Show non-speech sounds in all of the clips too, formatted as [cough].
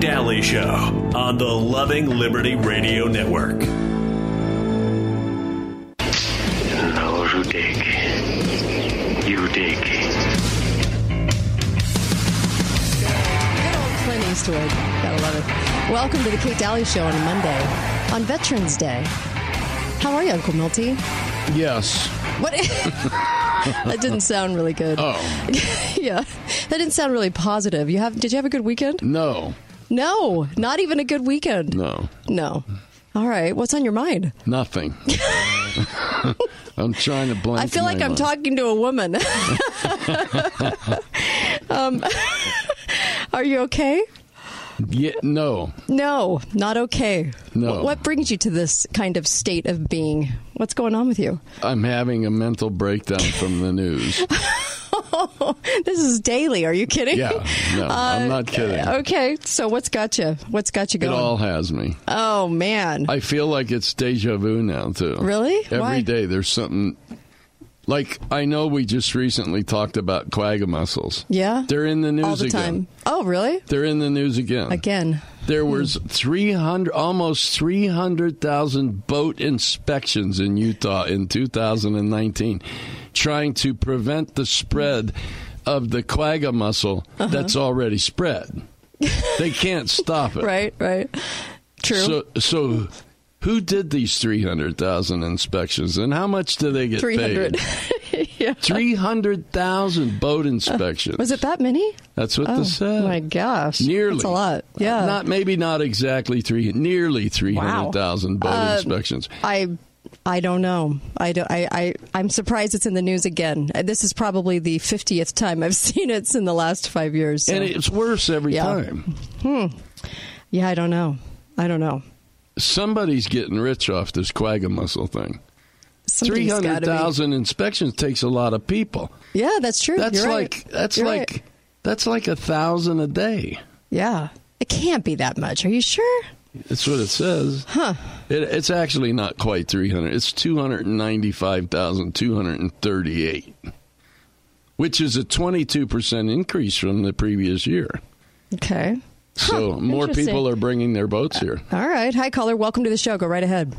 Dalley Show on the Loving Liberty Radio Network. Those who dig, you dig. Good old Clint Eastwood. Gotta love it. Welcome to the Kate Dalley Show on a Monday, on Veterans Day. How are you, Uncle Milty? Yes. What? [laughs] that didn't sound really good. Oh, [laughs] yeah, that didn't sound really positive. You have? Did you have a good weekend? no. No, not even a good weekend. No. No. All right. What's on your mind? Nothing. [laughs] I'm trying to blank. I feel like I'm mind. talking to a woman. [laughs] um, [laughs] are you okay? Yeah, no. No, not okay. No. Wh- What brings you to this kind of state of being? What's going on with you? I'm having a mental breakdown from the news. [laughs] this is daily. Are you kidding? Yeah. No, I'm [laughs] not kidding. Okay, so what's got you? What's got you going? It all has me. oh man, I feel like it's deja vu now too. Really? Every day Why? there's something. Like I know we just recently talked about quagga mussels. yeah, They're in the news all the again. time. Oh really? They're in the news again. Again? There was 300 almost 300,000 boat inspections in Utah in 2019 trying to prevent the spread of the quagga mussel Uh-huh. that's already spread. They can't stop it. [laughs] Right, right. True. So so who did these 300,000 inspections and how much do they get Three hundred. paid? [laughs] yeah. 300,000 boat inspections. Was it that many? That's what Oh this said. my gosh, Nearly. That's a lot. Yeah. Not maybe not exactly three, nearly three hundred thousand boat Uh, inspections. I I don't know. I don't. I, I I'm surprised it's in the news again. Uh, This is probably the fiftieth time I've [laughs] seen it in the last five years. so- And it's worse every Yeah. time. yeah, I don't know. I don't know. Somebody's getting rich off this quagga mussel thing. Three hundred thousand inspections takes a lot of people. Yeah, that's true. That's You're like right. that's You're like right. that's like a thousand a day. yeah. It can't be that much. Are you sure? That's what it says. Huh. It, it's actually not quite 300. It's 295,238, which is a 22% increase from the previous year. Okay. So more people are bringing their boats here. All right. Hi, caller. Welcome to the show. Go right ahead.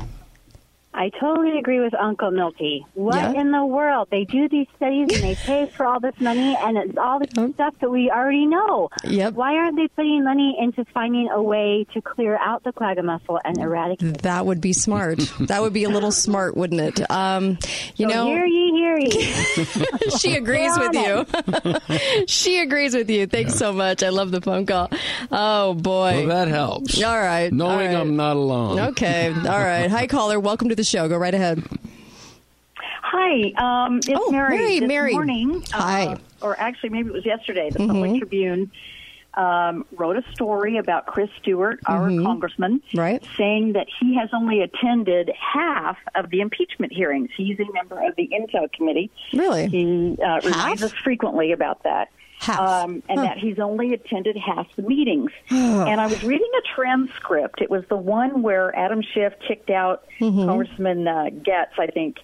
I totally agree with Uncle Milty. What Yeah? in the world? They do these studies and they pay for all this money and it's all this stuff that we already know. Yep. Why aren't they putting money into finding a way to clear out the quagga mussel and eradicate? That would be smart. [laughs] that would be a little smart, wouldn't it? Um, you So know, hear ye, hear ye. [laughs] she agrees with you. [laughs] she agrees with you. Thanks so much. I love the phone call. Oh boy. Well, that helps. All right. Knowing all right. I'm not alone. Okay. All right. Hi, caller. Welcome to the show. Go right ahead. Hi, um, it's Oh, Mary. Mary, this Mary. morning, Hi. Mm-hmm. uh, or actually maybe it was yesterday. The Public Tribune um, wrote a story about Chris Stewart, our congressman, Mm-hmm. Right. saying that he has only attended half of the impeachment hearings. He's a member of the Intel Committee. Really? He uh, reminds us frequently about that. Um, and Huh. that he's only attended half the meetings. [sighs] and I was reading a transcript. It was the one where Adam Schiff kicked out Mm-hmm. Congressman uh, Gaetz, I think.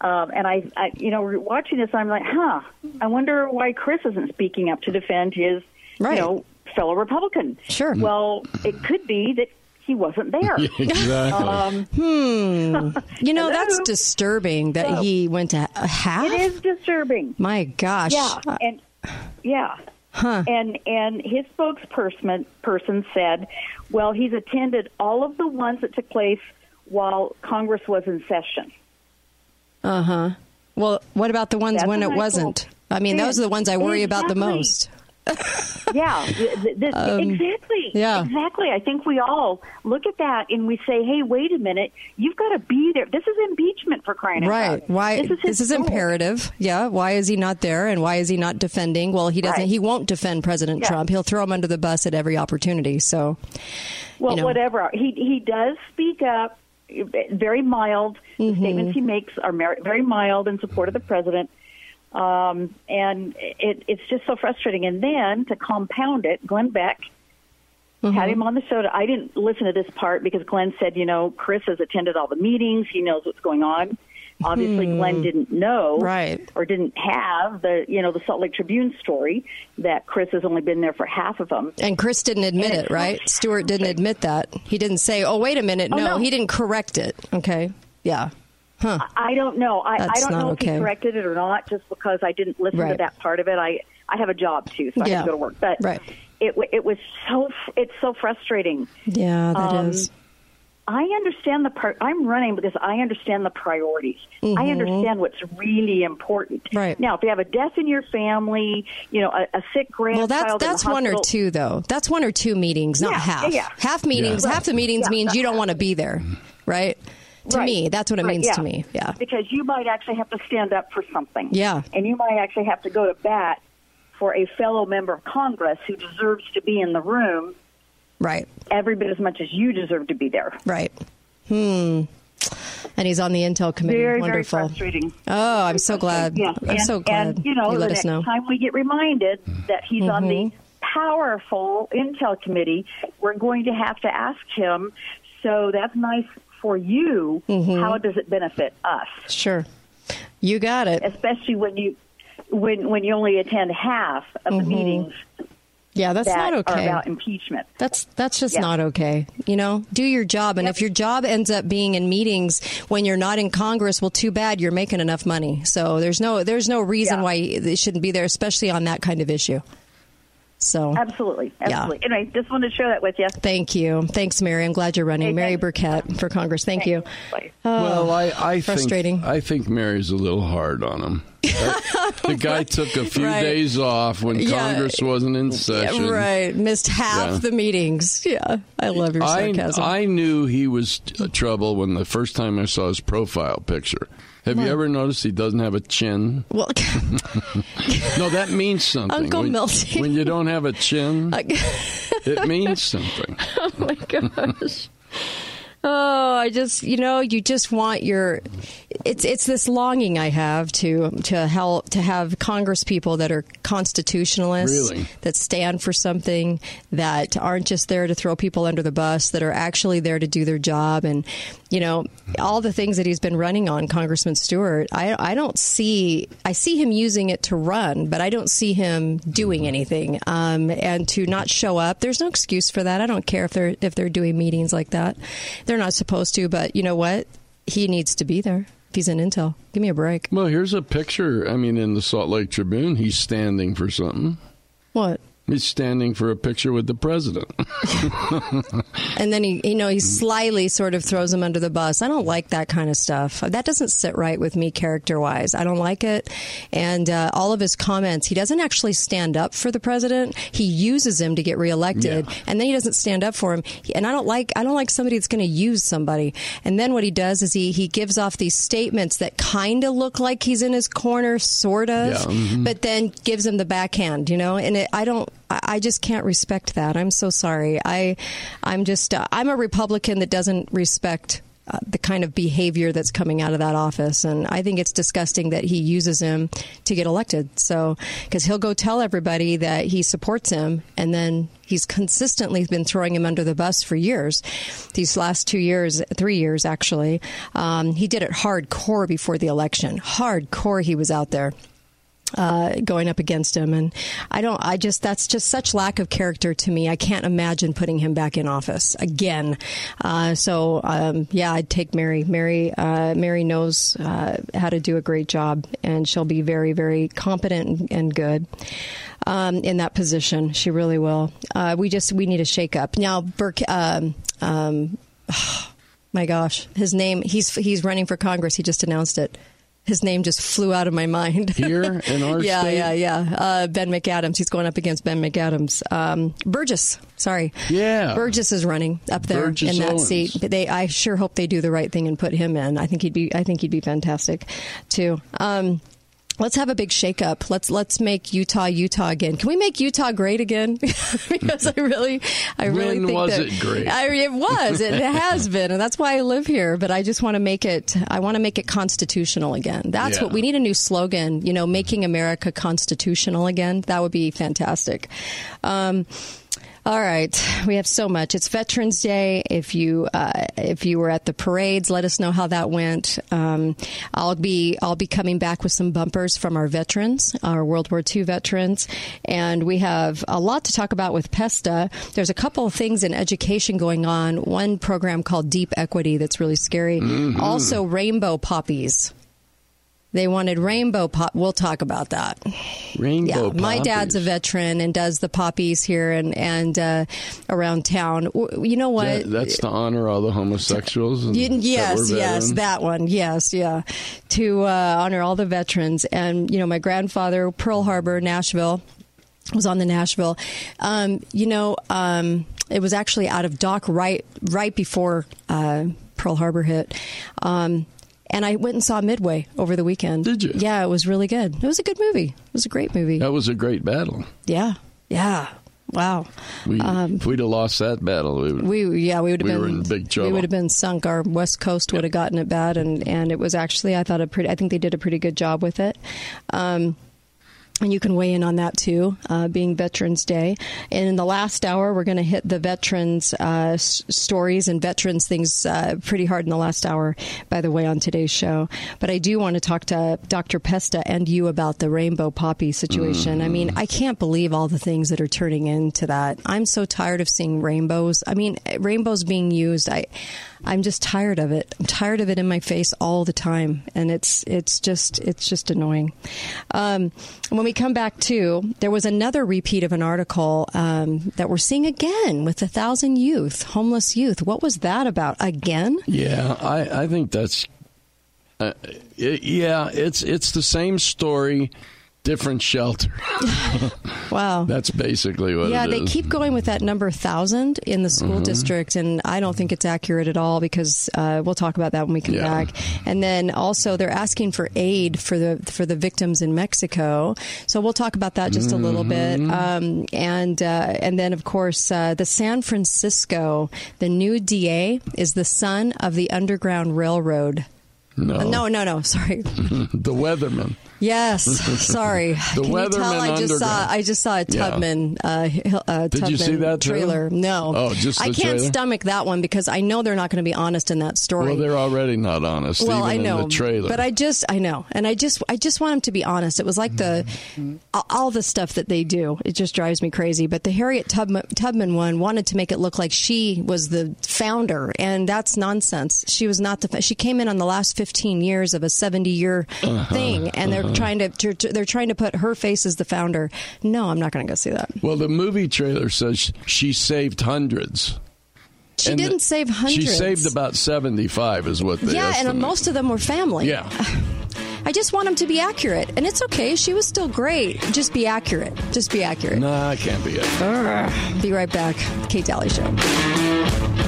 Um, and I, I, you know, watching this, I'm like, huh. I wonder why Chris isn't speaking up to defend his, Right. you know, fellow Republican. Sure. Well, it could be that he wasn't there. [laughs] exactly. Um, You [laughs] know, that's disturbing that So- he went to half. it is disturbing. My gosh. Yeah, and yeah, Huh. and and his spokesperson person said, well, he's attended all of the ones that took place while Congress was in session. Uh huh. Well, what about the ones That's when it I wasn't? told- I mean, those are the ones I worry about the most. Yeah, this, exactly. Um, yeah. exactly. I think we all look at that and we say, "Hey, wait a minute! You've got to be there. This is impeachment for crying out Right. loud. Why? This is, This is imperative. Yeah. Why is he not there? And why is he not defending? Well, he doesn't. Right. He won't defend President Yeah. Trump. He'll throw him under the bus at every opportunity. So, Well, you know. whatever. He he does speak up. Very mild. Mm-hmm. The statements he makes are very mild in support of the president. Um, and it, it's just so frustrating. And then to compound it, Glenn Beck Mm-hmm. had him on the show. To, I didn't listen to this part because Glenn said, you know, Chris has attended all the meetings. He knows what's going on. Obviously, Glenn didn't know Hmm. Right. or didn't have the you know the Salt Lake Tribune story that Chris has only been there for half of them. And Chris didn't admit And it, right? Stewart didn't admit that. He didn't say, "Oh, wait a minute." Oh, no, no. he didn't correct it. Okay. Yeah. Huh. I don't know. I, I don't know if okay. he corrected it or not, just because I didn't listen to that part of it. I I have a job too, so I Yeah. have to go to work. But Right. it it was so it's so frustrating. Yeah, that is. Um, I understand the part. I'm running because I understand the priorities. I understand what's really important. Mm-hmm. Right. now, if you have a death in your family, you know, a, a sick Well, grandchild. that's in the that's one or two though. That's one or two meetings, not Yeah, half. yeah. Half meetings. Yeah. Half the meetings means you don't want to be there, right? To Right. me, that's what it Right, means yeah. to me. Yeah. Because you might actually have to stand up for something. Yeah. And you might actually have to go to bat for a fellow member of Congress who deserves to be in the room Right. every bit as much as you deserve to be there. Right. Hmm. And he's on the Intel committee. Very, very frustrating. Oh, I'm so glad. Yeah. I'm and, so glad And, you know, let the us next know. time we get reminded that he's on the Mm-hmm. powerful Intel committee, we're going to have to ask him, so that's nice for you. Mm-hmm. How does it benefit us? Sure. You got it. Especially when you when when you only attend half of the meetings Yeah, Mm-hmm. that's that not are okay. about impeachment. That's that's just Yeah. not okay. You know, do your job, and Yep. if your job ends up being in meetings when you're not in Congress, well, too bad. You're making enough money, so there's no there's no reason Yeah. why they shouldn't be there, especially on that kind of issue. So, Absolutely, Yeah. absolutely. Anyway, just wanted to share that with you. thank you, thanks, Mary. I'm glad you're running, Hey, Mary thanks. Burkett for Congress. Thank you. Bye. Uh, well, I, I frustrating. think I think Mary's a little hard on him. The guy [laughs] took a few Right. days off when Yeah. Congress wasn't in session. Yeah, right, missed half Yeah. the meetings. Yeah, I love your I, sarcasm. I knew he was t- uh, trouble when the first time I saw his profile picture. Have you ever noticed he doesn't have a chin? well, [laughs] No, that means something. Uncle when, Milty. When you don't have a chin, [laughs] it means something. oh my gosh. Oh, I just you know you just want your it's it's this longing I have to to help to have Congress people that are constitutionalists Really? that stand for something that aren't just there to throw people under the bus that are actually there to do their job and you know all the things that he's been running on Congressman Stewart I I don't see I see him using it to run but I don't see him doing anything. Um, and to not show up there's no excuse for that. I don't care if they're if they're doing meetings like that. They're not supposed to but you know what? He needs to be there if he's in intel. Give me a break. Well, here's a picture. I mean, in the Salt Lake Tribune, he's standing for something. what He's standing for a picture with the president. [laughs] and then he, you know, he slyly sort of throws him under the bus. I don't like that kind of stuff. That doesn't sit right with me character wise. I don't like it. And uh, all of his comments, he doesn't actually stand up for the president. He uses him to get reelected, Yeah. and then he doesn't stand up for him. And I don't like I don't like somebody that's going to use somebody. And then what he does is he he gives off these statements that kind of look like he's in his corner, sort of, Yeah, mhm. but then gives him the backhand. You know, and it, I don't. I just can't respect that. I'm so sorry. I, I'm just, uh, I'm a Republican that doesn't respect uh, the kind of behavior that's coming out of that office, and I think it's disgusting that he uses him to get elected. So, because he'll go tell everybody that he supports him, and then he's consistently been throwing him under the bus for years. These last two years, three years actually, um, he did it hardcore before the election. Hardcore, he was out there uh, going up against him. And I don't, I just, that's just such lack of character to me. I can't imagine putting him back in office again. Uh, so, um, yeah, I'd take Mary. Mary, uh, Mary knows uh, how to do a great job, and she'll be very, very competent and, good. Um, in that position, she really will. Uh, we just we need a shake up now. Burke, um, um, [sighs] my gosh, his name. He's he's running for Congress. He just announced it. His name just flew out of my mind. Here in [laughs] our yeah, state? yeah, yeah. Uh, ben McAdams. He's going up against Ben McAdams. Um, Burgess. Sorry. Yeah. Burgess is running up there Burgess in that Owens. seat. But They. I sure hope they do the right thing and put him in. I think he'd be. I think he'd be fantastic, too. Um, Let's have a big shakeup. Let's let's make Utah Utah again. Can we make Utah great again? [laughs] because I really, I really When think was that it great? I, it was. It has [laughs] been, and that's why I live here. But I just want to make it. I want to make it constitutional again. That's Yeah. what we need. A new slogan. You know, making America constitutional again. That would be fantastic. Um, All right, we have so much. It's Veterans Day. If you uh, if you were at the parades, let us know how that went. Um, I'll be I'll be coming back with some bumpers from our veterans, our World War II veterans, and we have a lot to talk about with PESTA. There's a couple of things in education going on. One program called Deep Equity that's really scary. Mm-hmm. Also, rainbow poppies. They wanted rainbow pop. We'll talk about that. Rainbow pop. Yeah, my dad's a veteran and does the poppies here and and uh, around town. You know what? That- that's to honor all the homosexuals. And that yes, were yes, that one. Yes, yeah. To uh, honor all the veterans, and you know, my grandfather, Pearl Harbor, Nashville, was on the Nashville. Um, you know, um, it was actually out of dock right right before uh, Pearl Harbor hit. Um, and I went and saw Midway over the weekend. Did you? Yeah, it was really good. It was a good movie. It was a great movie. That was a great battle. Yeah, yeah. Wow. We, if we'd have lost that battle, we would. Um, We yeah we would have We been were in big trouble. We would have been sunk. Our West Coast would have gotten it bad, and and it was actually I thought a pretty. I think they did a pretty good job with it. Um, and you can weigh in on that too, uh, being Veterans Day. And in the last hour, we're going to hit the veterans uh, s- stories and veterans things uh, pretty hard in the last hour, by the way, on today's show. But I do want to talk to Dr. Pesta and you about the rainbow poppy situation. I mean, I can't believe all the things that are turning into that. I'm so tired of seeing rainbows. I mean, rainbows being used. I. I'm just tired of it. I'm tired of it in my face all the time, and it's it's just it's just annoying. Um, when we come back to, there was another repeat of an article um, that we're seeing again with a thousand youth, homeless youth. What was that about again? Yeah, I, I think that's. Uh, it, yeah, it's it's the same story, different shelter. [laughs] Wow. That's basically what yeah, they keep going with that number thousand in the school district, and I don't think it's accurate at all because uh, we'll talk about that when we come Yeah. back. And then also they're asking for aid for the for the victims in Mexico, so we'll talk about that just a little bit. Um, and uh, and then of course uh, the San Francisco, the new DA is the son of the Underground Railroad. no, No, no, no. Sorry. [laughs] the weatherman. Yes, [laughs] sorry. Can you tell I just saw I just saw a Yeah. Tubman uh, Hill- uh, Did you see that too? trailer. No. Oh, just I can't trailer? stomach that one because I know they're not going to be honest in that story. Well, they're already not honest. Well, even I know, in the trailer. but I just I know, and I just I just want them to be honest. It was like the all- all the stuff that they do. It just drives me crazy. But the Harriet Tubman, Tubman one wanted to make it look like she was the founder, and that's nonsense. She was not the. She came in on the last fifteen years of a seventy year Uh-huh, thing, and they're Uh. trying to, to, to- they're trying to put her face as the founder. No, I'm not going to go see that. well, the movie trailer says she saved hundreds. She And didn't save hundreds. She saved about seventy-five, is what they Yeah, and most of them were family. Yeah. [sighs] I just want them to be accurate, and it's okay. She was still great. Just be accurate. Just be accurate. Nah, I can't be it. Be right back. Kate Dalley Show.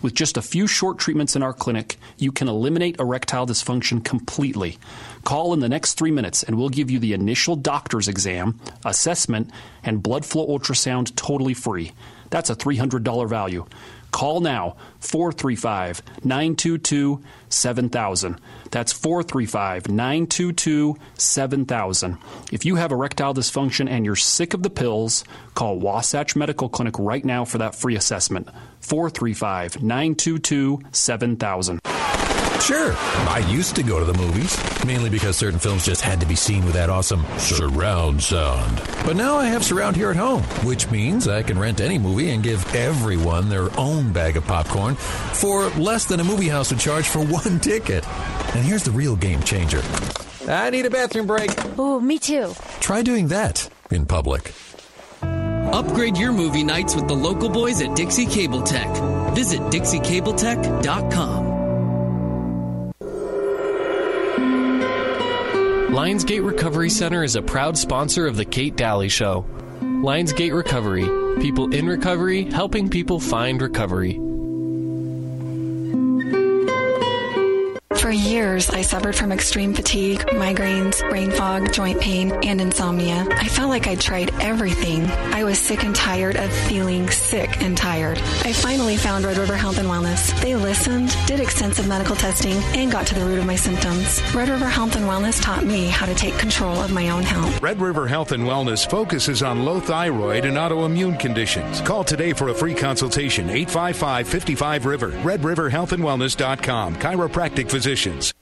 With just a few short treatments in our clinic, you can eliminate erectile dysfunction completely. Call in the next three minutes and we'll give you the initial doctor's exam, assessment, and blood flow ultrasound totally free. That's a $300 value. Call now 435 922 7000. That's 435 922 7000. If you have erectile dysfunction and you're sick of the pills, call Wasatch Medical Clinic right now for that free assessment. 435 922 7000. Sure. I used to go to the movies, mainly because certain films just had to be seen with that awesome surround sound. But now I have surround here at home, which means I can rent any movie and give everyone their own bag of popcorn for less than a movie house would charge for [laughs] one ticket. And here's the real game changer. I need a bathroom break. Oh, me too. Try doing that in public. Upgrade your movie nights with the local boys at Dixie Cable Tech. Visit DixieCableTech.com. Lionsgate Recovery Center is a proud sponsor of The Kate Dalley Show. Lionsgate Recovery, people in recovery helping people find recovery. For years, I suffered from extreme fatigue, migraines, brain fog, joint pain, and insomnia. I felt like I'd tried everything. I was sick and tired of feeling sick and tired. I finally found Red River Health and Wellness. They listened, did extensive medical testing, and got to the root of my symptoms. Red River Health and Wellness taught me how to take control of my own health. Red River Health and Wellness focuses on low thyroid and autoimmune conditions. Call today for a free consultation 855 55 River. RedRiverHealthandWellness.com. Chiropractic physicians.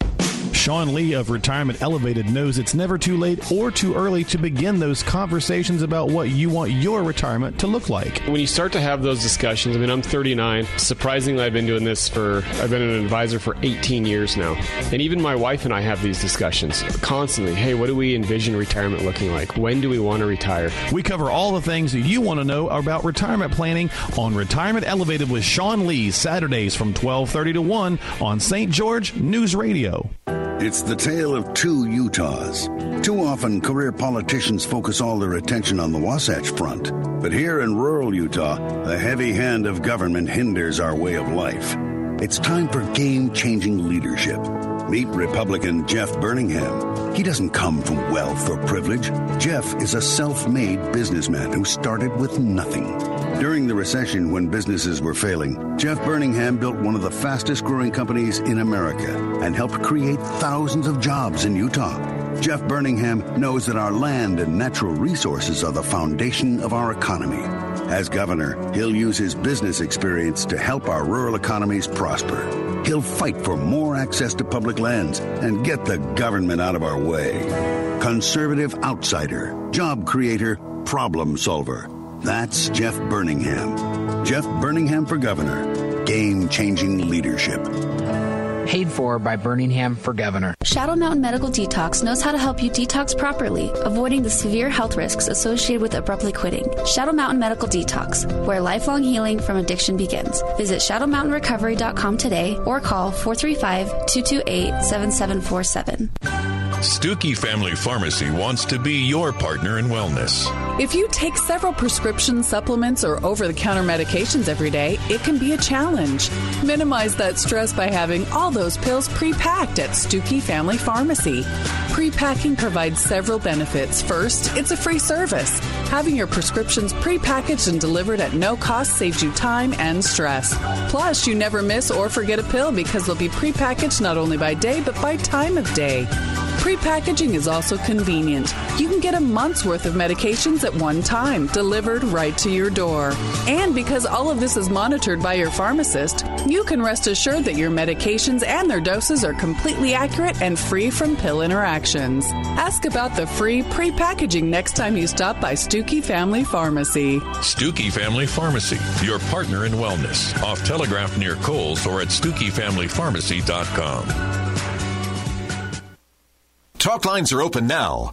Sean Lee of Retirement Elevated knows it's never too late or too early to begin those conversations about what you want your retirement to look like. When you start to have those discussions, I mean, I'm 39. Surprisingly, I've been doing this for, I've been an advisor for 18 years now. And even my wife and I have these discussions constantly. Hey, what do we envision retirement looking like? When do we want to retire? We cover all the things that you want to know about retirement planning on Retirement Elevated with Sean Lee, Saturdays from 1230 to 1 on St. George News Radio. It's the tale of two Utahs. Too often, career politicians focus all their attention on the Wasatch Front. But here in rural Utah, the heavy hand of government hinders our way of life. It's time for game changing leadership. Meet Republican Jeff Burningham. He doesn't come from wealth or privilege. Jeff is a self made businessman who started with nothing. During the recession, when businesses were failing, Jeff Burningham built one of the fastest growing companies in America and helped create thousands of jobs in Utah. Jeff Burningham knows that our land and natural resources are the foundation of our economy. As governor, he'll use his business experience to help our rural economies prosper. He'll fight for more access to public lands and get the government out of our way. Conservative outsider, job creator, problem solver. That's Jeff Burningham. Jeff Burningham for governor. Game changing leadership. Paid for by Burningham for governor. Shadow Mountain Medical Detox knows how to help you detox properly, avoiding the severe health risks associated with abruptly quitting. Shadow Mountain Medical Detox, where lifelong healing from addiction begins. Visit shadowmountainrecovery.com today or call 435 228 7747. Stuckey Family Pharmacy wants to be your partner in wellness. If you take several prescription supplements or over the counter medications every day, it can be a challenge. Minimize that stress by having all those pills pre packed at Stuckey Family Pharmacy. Pre packing provides several benefits. First, it's a free service. Having your prescriptions pre packaged and delivered at no cost saves you time and stress. Plus, you never miss or forget a pill because they'll be pre packaged not only by day but by time of day. Pre-packaging is also convenient. You can get a month's worth of medications at one time, delivered right to your door. And because all of this is monitored by your pharmacist, you can rest assured that your medications and their doses are completely accurate and free from pill interactions. Ask about the free pre-packaging next time you stop by Stuckey Family Pharmacy. Stuckey Family Pharmacy, your partner in wellness. Off Telegraph near Kohl's or at StuckeyFamilyPharmacy.com. Talk lines are open now.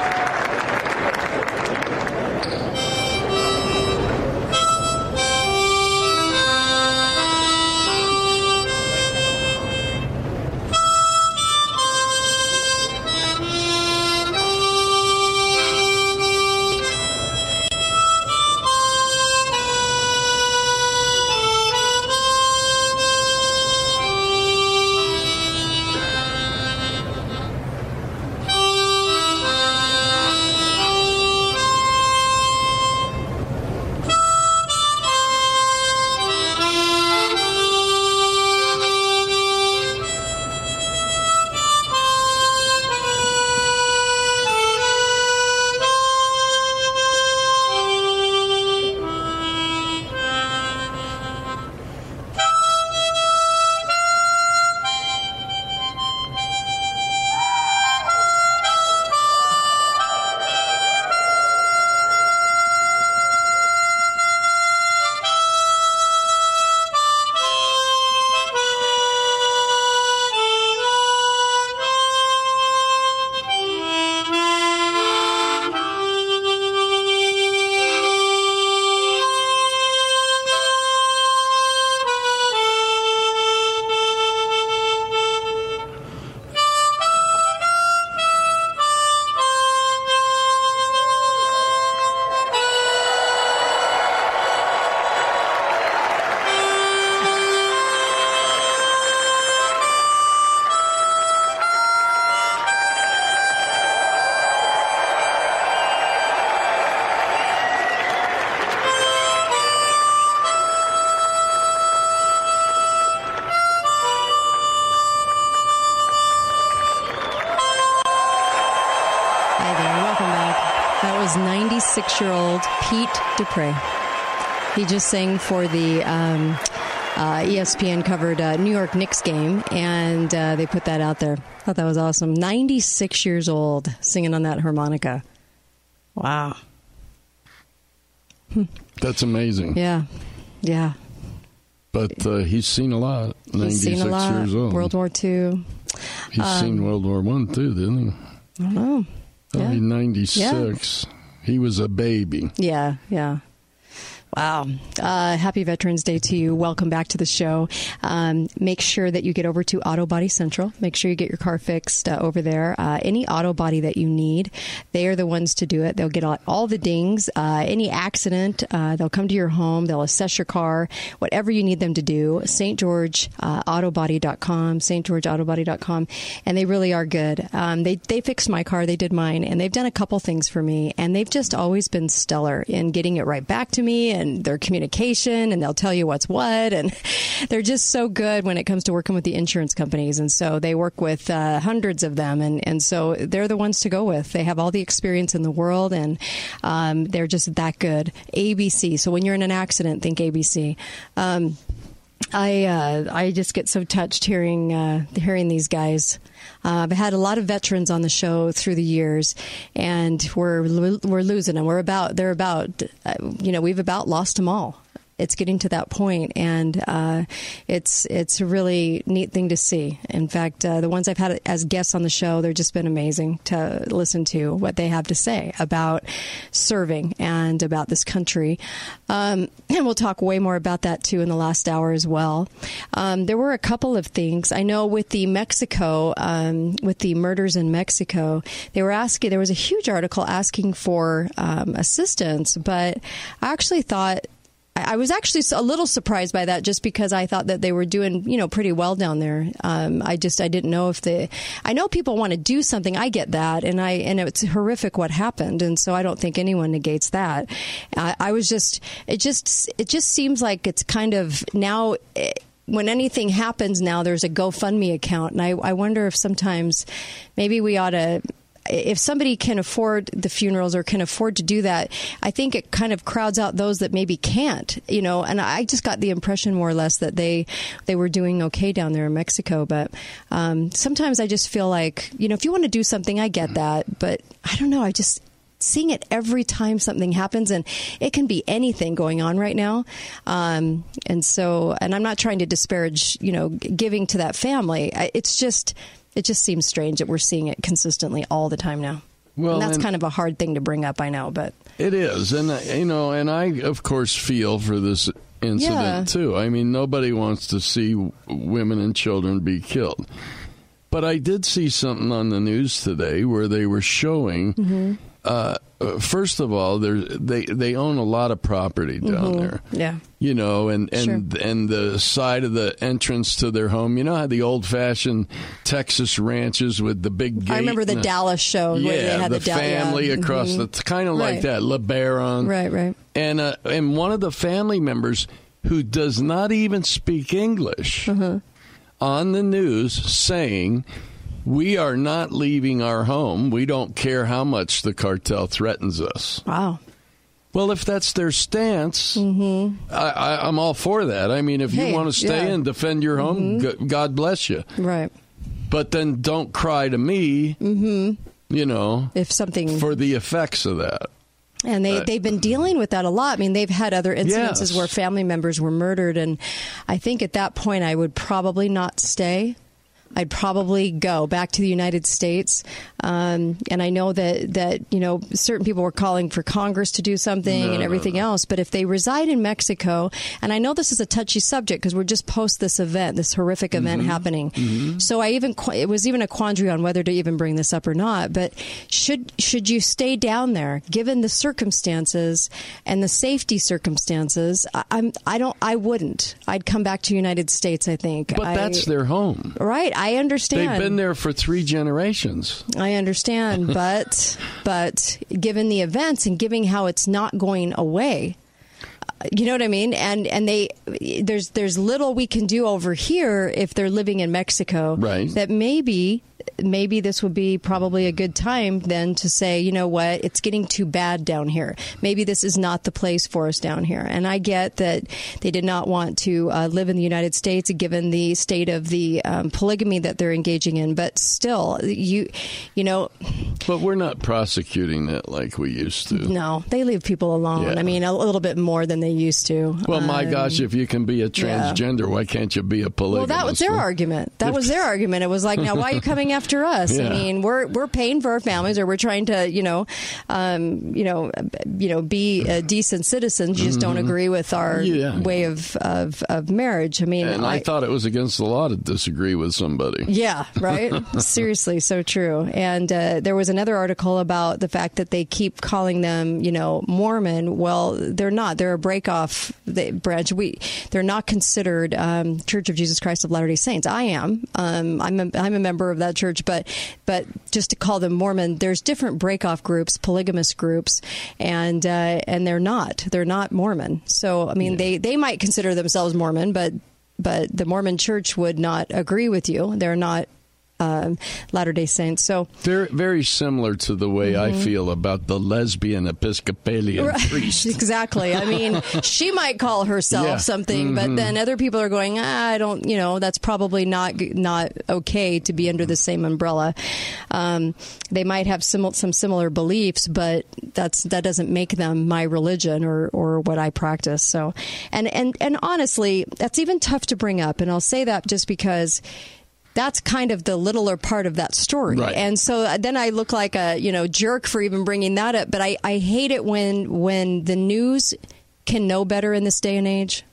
Is 96 year old Pete Dupre. He just sang for the um, uh, ESPN covered uh, New York Knicks game, and uh, they put that out there. Thought that was awesome. 96 years old singing on that harmonica. Wow. That's amazing. Yeah. Yeah. But uh, he's seen a lot. He's 96 seen a lot. years old. World War II. He's Um, seen World War One too, didn't he? I don't know. Oh, Yeah. he's 96. He was a baby. Yeah, yeah. Wow. Uh, happy Veterans Day to you. Welcome back to the show. Um, make sure that you get over to Auto Body Central. Make sure you get your car fixed uh, over there. Uh, any auto body that you need, they are the ones to do it. They'll get all, all the dings, uh, any accident, uh, they'll come to your home, they'll assess your car, whatever you need them to do. St. George uh, Autobody.com, stgeorgeautobody.com, and they really are good. Um, they, they fixed my car, they did mine, and they've done a couple things for me, and they've just always been stellar in getting it right back to me and their communication, and they'll tell you what's what, and [laughs] they're just so good when it comes to working with the insurance companies, and so they work with uh, hundreds of them, and, and so they're the ones to go with. They have all the experience in the world, and um, they're just that good. ABC. So when you're in an accident, think ABC. Um, I uh, I just get so touched hearing uh, hearing these guys. Uh, I've had a lot of veterans on the show through the years, and we're we're losing them. We're about they're about uh, you know we've about lost them all. It's getting to that point, and uh, it's it's a really neat thing to see. In fact, uh, the ones I've had as guests on the show, they've just been amazing to listen to what they have to say about serving and about this country. Um, and we'll talk way more about that too in the last hour as well. Um, there were a couple of things I know with the Mexico, um, with the murders in Mexico. They were asking. There was a huge article asking for um, assistance, but I actually thought. I was actually a little surprised by that, just because I thought that they were doing, you know, pretty well down there. Um, I just I didn't know if the. I know people want to do something. I get that, and I and it's horrific what happened, and so I don't think anyone negates that. I, I was just it just it just seems like it's kind of now. eh, when anything happens now, there's a GoFundMe account, and I, I wonder if sometimes maybe we ought to if somebody can afford the funerals or can afford to do that, I think it kind of crowds out those that maybe can't, you know. And I just got the impression more or less that they they were doing okay down there in Mexico. But um, sometimes I just feel like, you know, if you want to do something, I get that, but I don't know. I just seeing it every time something happens and it can be anything going on right now um, and so and i'm not trying to disparage you know giving to that family it's just it just seems strange that we're seeing it consistently all the time now Well, and that's and- kind of a hard thing to bring up i know but It is, and uh, you know, and I of course feel for this incident Yeah. too. I mean, nobody wants to see women and children be killed. But I did see something on the news today where they were showing. Mm-hmm. Uh, uh, first of all, they they own a lot of property down Mhm. there. yeah You know, and and and the side of the entrance to their home. You know how the old fashioned Texas ranches with the big gate. i remember the dallas show yeah, where they had the, the, Dal- yeah. family across Mhm. the it's kind of like Right. that LeBaron, right right and uh, and one of the family members who does not even speak English Uh-huh. on the news saying. We are not leaving our home. We don't care how much the cartel threatens us. wow Well, if that's their stance, I, I, I'm all for that. I mean, if Mm-hmm. Hey, you want to stay yeah. Mm-hmm. and defend your home, g- God bless you. right But then don't cry to me, mm-hmm. you know, if something for the effects of that. And they, Uh, they've been dealing with that a lot. I mean, they've had other incidences Yes. where family members were murdered. And I think at that point, I would probably not stay. I'd probably go back to the United States. Um, and I know that, that, you know, certain people were calling for Congress to do something No, and no, everything else. But if they reside in Mexico, and I know this is a touchy subject because we're just post this event, this horrific event Mhm. happening. So I even, it was even a quandary on whether to even bring this up or not. But should, should you stay down there given the circumstances and the safety circumstances? I, I'm, I don't, I wouldn't. I'd come back to United States, I think. But I- that's their home. Right, I understand. They've been there for three generations. I understand, [laughs] but but given the events and given how it's not going away, You know what I mean? And and they there's there's little we can do over here if they're living in Mexico. Right. That maybe maybe this would be probably a good time then to say, you know what, it's getting too bad down here. Maybe this is not the place for us down here. And I get that they did not want to uh, live in the United States given the state of the um, polygamy that they're engaging in. But still, you you know, But we're not prosecuting that like we used to. no, they leave people alone. Yeah. I mean, a little bit more than they used to. Well, my Um, gosh, if you can be a yeah. transgender, why can't you be a Well, that was their argument. That was their [laughs] argument. It was like, now why are you coming after us? Yeah. I mean, we're we're paying for our families, or we're trying to, you know, um, you know, you know, be uh, decent citizens. You just don't Mhm. agree with our Yeah. way of, of of marriage. I mean, And I, thought it was against the law to disagree with somebody. yeah, right. [laughs] Seriously, so true. And uh, there was another article about the fact that they keep calling them, you know, Mormon. Well, they're not. They're a breakoff the branch. We they're not considered um, Church of Jesus Christ of Latter Day Saints. I am. Um, I'm a, I'm a member of that church, but but just to call them Mormon, there's different break off groups, polygamous groups, and uh, and they're not. They're not Mormon. So I mean, they they might consider themselves Mormon, but but the Mormon Church would not agree with you. They're not um, Latter Day Saints. So Very, very similar to the way I Mhm. feel about the lesbian Episcopalian Right. priest. [laughs] exactly. I mean, she might call herself Yeah. something, but Mhm. then other people are going, ah, I don't, you know, that's probably not not okay to be under the same umbrella. Um, they might have sim- some similar beliefs, but that's that doesn't make them my religion or or what I practice. So, and and and honestly, that's even tough to bring up, and I'll say that just because that's kind of the littler part of that story. Right. And so uh, then I look like a, you know, jerk for even bringing that up, but I, I hate it when when the news can know better in this day and age,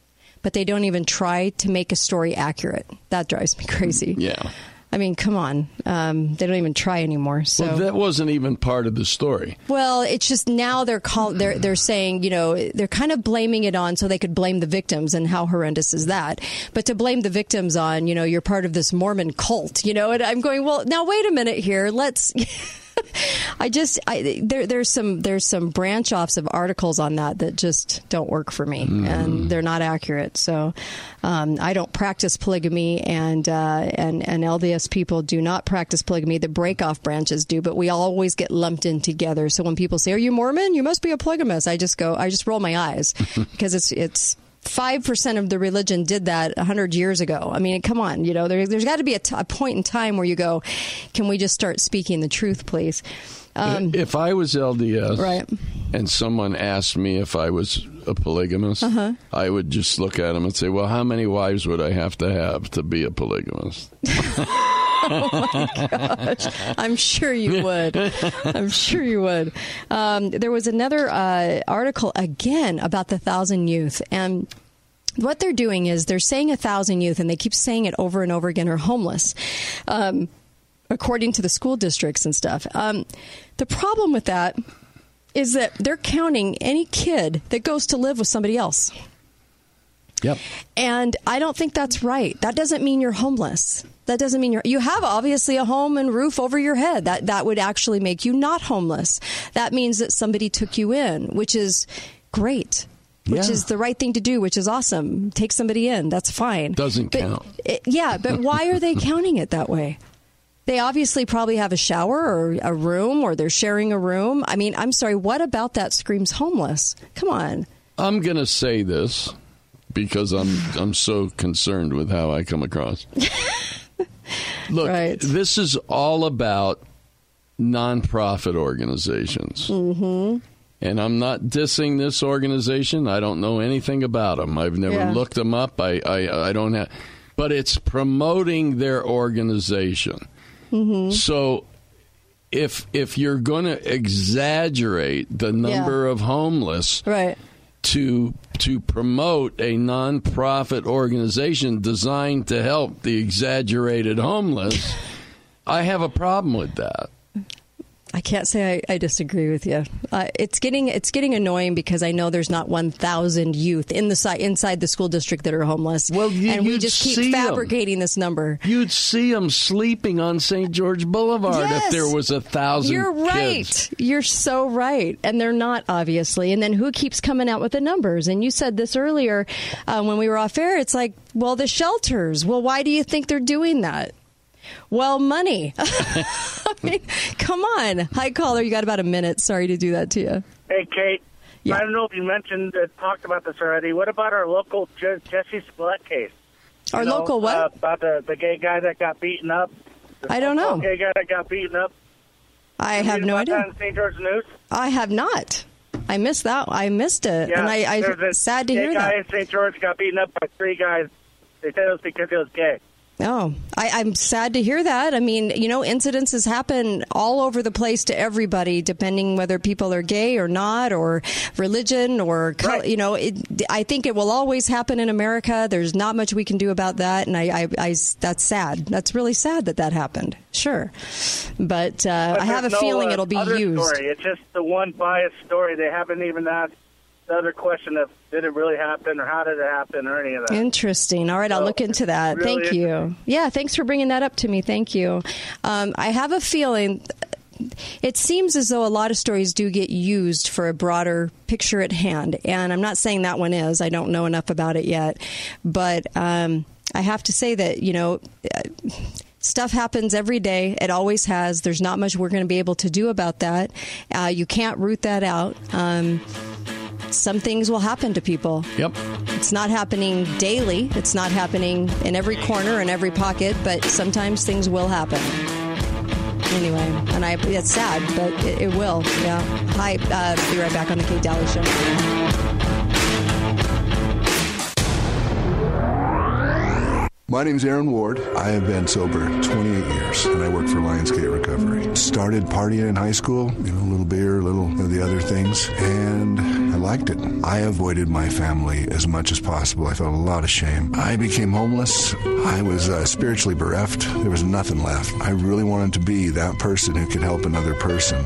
but they don't even try to make a story accurate. That drives me [laughs] crazy. Yeah. I mean, come on. Um, they don't even try anymore. So well, that wasn't even part of the story. well, it's just now they're call they're they're saying you know they're kind of blaming it on so they could blame the victims and how horrendous is that? But to blame the victims on you know you're part of this Mormon cult, you know, and I'm going well now wait a minute here let's. [laughs] [laughs] I just I, there there's some there's some branch offs of articles on that that just don't work for me and they're not accurate. So um, I don't practice polygamy and uh, and and LDS people do not practice polygamy. The break off branches do, but we always get lumped in together. So when people say, "Are you Mormon? You must be a polygamist," I just go I just roll my eyes [laughs] because it's it's. Five percent of the religion did that a hundred years ago. I mean, come on, you know, there, there's got to be a, t- a point in time where you go, "Can we just start speaking the truth, please?" Um, if I was LDS Right. and someone asked me if I was a polygamist, Uh-huh. I would just look at them and say, "Well, how many wives would I have to have to be a polygamist?" [laughs] [laughs] oh my gosh. I'm sure you would. I'm sure you would. Um, there was another uh, article again about the thousand youth and. What they're doing is they're saying a thousand youth, and they keep saying it over and over again, are homeless, um, according to the school districts and stuff. Um, the problem with that is that they're counting any kid that goes to live with somebody else. Yep. And I don't think that's right. That doesn't mean you're homeless. That doesn't mean you're you have obviously a home and roof over your head. That that would actually make you not homeless. That means that somebody took you in, which is great. Which Yeah. is the right thing to do, which is awesome. Take somebody in. That's fine. Doesn't But- count. it- yeah, but [laughs] why are they counting it that way? They obviously probably have a shower or a room or they're sharing a room. I mean, I'm sorry, what about that screams homeless? Come on. I'm going to say this because I'm I'm so concerned with how I come across. [laughs] Look, this is all about nonprofit organizations. Mm-hmm. And I'm not dissing this organization. I don't know anything about them. I've never Yeah. looked them up. I, I, I don't have. But it's promoting their organization. Mm-hmm. So if if you're going to exaggerate the number of homeless right. To to promote a nonprofit organization designed to help the exaggerated homeless, I have a problem with that. I can't say I, I disagree with you. Uh, it's getting it's getting annoying because I know there's not 1,000 youth in the si- inside the school district that are homeless. Well, you- and we just keep fabricating this number. You'd see them sleeping on St. George Boulevard Yes. if there was a thousand. You're right. kids. You're so right. And they're not, obviously. And then who keeps coming out with the numbers? And you said this earlier uh, when we were off air. It's like, well, the shelters. Well, why do you think they're doing that? Well, money. [laughs] [laughs] [laughs] Come on. Hi, caller. You got about a minute. Sorry to do that to you. Hey, Kate. Yeah. I don't know if you mentioned, uh, talked about this already. What about our local Je- Jussie Smollett case? Our You know, local what? Uh, about the, the gay guy that got beaten up. The I don't know. Gay guy that got beaten up. I You have no idea. St. George News. I have not. I missed that. I missed it. Yeah, and I, I sad to hear guy that. Guy in St. George got beaten up by three guys. They said it was because he was gay. Oh, I, I'm sad to hear that. I mean, you know, incidences happen all over the place to everybody, depending whether people are gay or not, or religion, or col- you know. It, I think it will always happen in America. There's not much we can do about that, and I, I, I that's sad. That's really sad that that happened. Sure, but, uh, But I have a no, feeling uh, it'll be used. Story. It's just the one biased story. They haven't even asked the other question of did it really happen or how did it happen or any of that. Interesting. All right, I'll look into that. really Thank you. Yeah, thanks for bringing that up to me. Thank you. Um, I have a feeling. It seems as though a lot of stories do get used for a broader picture at hand, and I'm not saying that one is. I don't know enough about it yet, but um, I have to say that you know. uh, Stuff happens every day. It always has. There's not much we're going to be able to do about that. Uh, you can't root that out. Um, some things will happen to people. Yep. It's not happening daily. It's not happening in every corner and every pocket, but sometimes things will happen. Anyway, and I it's sad, but it, it will. Yeah. Hi. Uh, be right back on the Kate Dalley Show. My name's Aaron Ward. I have been sober 28 years, and I work for Lionsgate Recovery. Started partying in high school, you know, a little beer, a little of the other things, and I liked it. I avoided my family as much as possible. I felt a lot of shame. I became homeless. I was uh, spiritually bereft. There was nothing left. I really wanted to be that person who could help another person,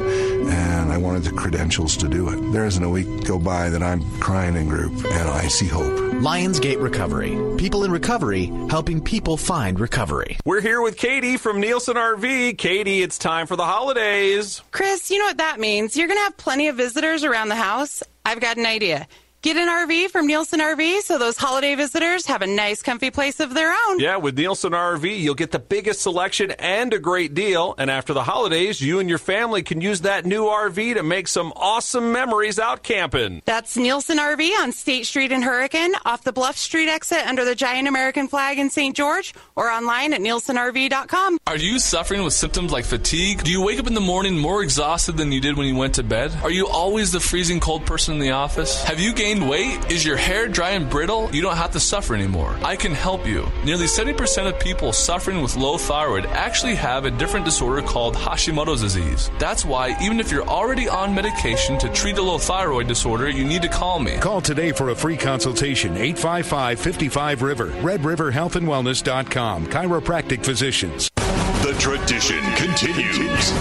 and I wanted the credentials to do it. There isn't a week go by that I'm crying in group, and I see hope. Lionsgate Recovery. People in recovery helping people find recovery. We're here with Katie from Nielsen RV. Katie, it's time for the holidays. Chris, you know what that means. You're going to have plenty of visitors around the house. I've got an idea. Get an RV from Nielsen RV so those holiday visitors have a nice, comfy place of their own. Yeah, with Nielsen RV, you'll get the biggest selection and a great deal. And after the holidays, you and your family can use that new RV to make some awesome memories out camping. That's Nielsen RV on State Street in Hurricane, off the Bluff Street exit under the giant American flag in St. George, or online at nielsenrv.com. Are you suffering with symptoms like fatigue? Do you wake up in the morning more exhausted than you did when you went to bed? Are you always the freezing cold person in the office? Have you gained weight? Is your hair dry and brittle? You don't have to suffer anymore. I can help you. Nearly 70% of people suffering with low thyroid actually have a different disorder called Hashimoto's disease. That's why, even if you're already on medication to treat a low thyroid disorder, you need to call me. Call today for a free consultation. 855 55 River. RedRiverHealthAndWellness.com. Chiropractic physicians. The tradition continues.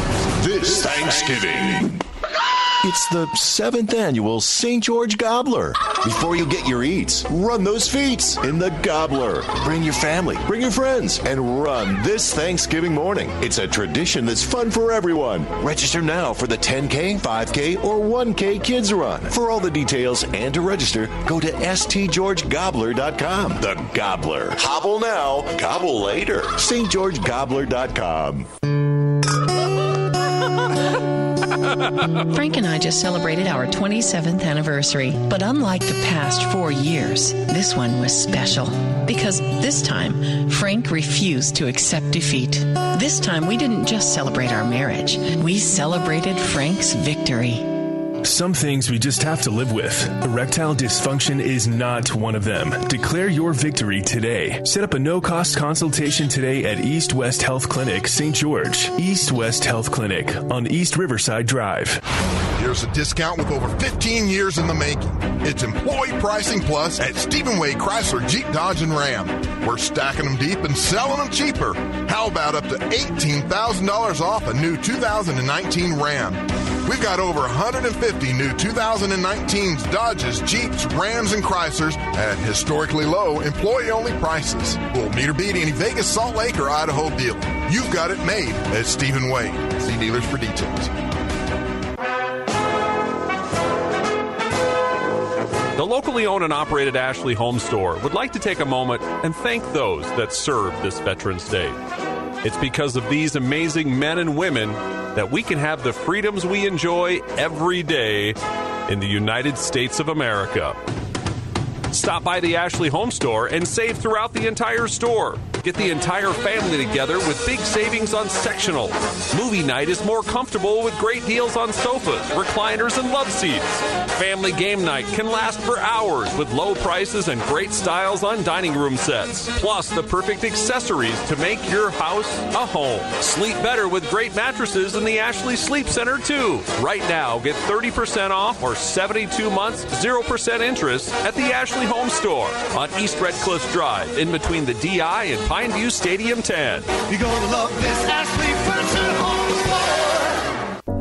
This Thanksgiving. It's the seventh annual St. George Gobbler. Before you get your eats, run those feet in the Gobbler. Bring your family, bring your friends, and run this Thanksgiving morning. It's a tradition that's fun for everyone. Register now for the 10K, 5K, or 1K Kids Run. For all the details and to register, go to stgeorgegobbler.com. The Gobbler. Hobble now, gobble later. stgeorgegobbler.com. Frank and I just celebrated our 27th anniversary, but unlike the past four years, this one was special. Because this time, Frank refused to accept defeat. This time, we didn't just celebrate our marriage, we celebrated Frank's victory. Some things we just have to live with. Erectile dysfunction is not one of them. Declare your victory today. Set up a no cost consultation today at East West Health Clinic, St. George. East West Health Clinic on East Riverside Drive. Here's a discount with over 15 years in the making. It's employee pricing plus at Stephen Wade Chrysler Jeep Dodge and Ram. We're stacking them deep and selling them cheaper. How about up to $18,000 off a new 2019 Ram? We've got over 150 new 2019s Dodges, Jeeps, Rams, and Chryslers at historically low employee-only prices. We'll meet or beat any Vegas, Salt Lake, or Idaho deal. You've got it made at Stephen Wade. See dealers for details. The locally owned and operated Ashley Home Store would like to take a moment and thank those that served this Veterans Day. It's because of these amazing men and women that we can have the freedoms we enjoy every day in the United States of America. Stop by the Ashley Home Store and save throughout the entire store. Get the entire family together with big savings on sectional. Movie night is more comfortable with great deals on sofas, recliners, and love seats. Family game night can last for hours with low prices and great styles on dining room sets. Plus, the perfect accessories to make your house a home. Sleep better with great mattresses in the Ashley Sleep Center, too. Right now, get 30% off or 72 months, 0% interest at the Ashley Home Store on East Red Cliff Drive in between the DI and Pineview Stadium 10. You're gonna love this Ashley Furniture Home.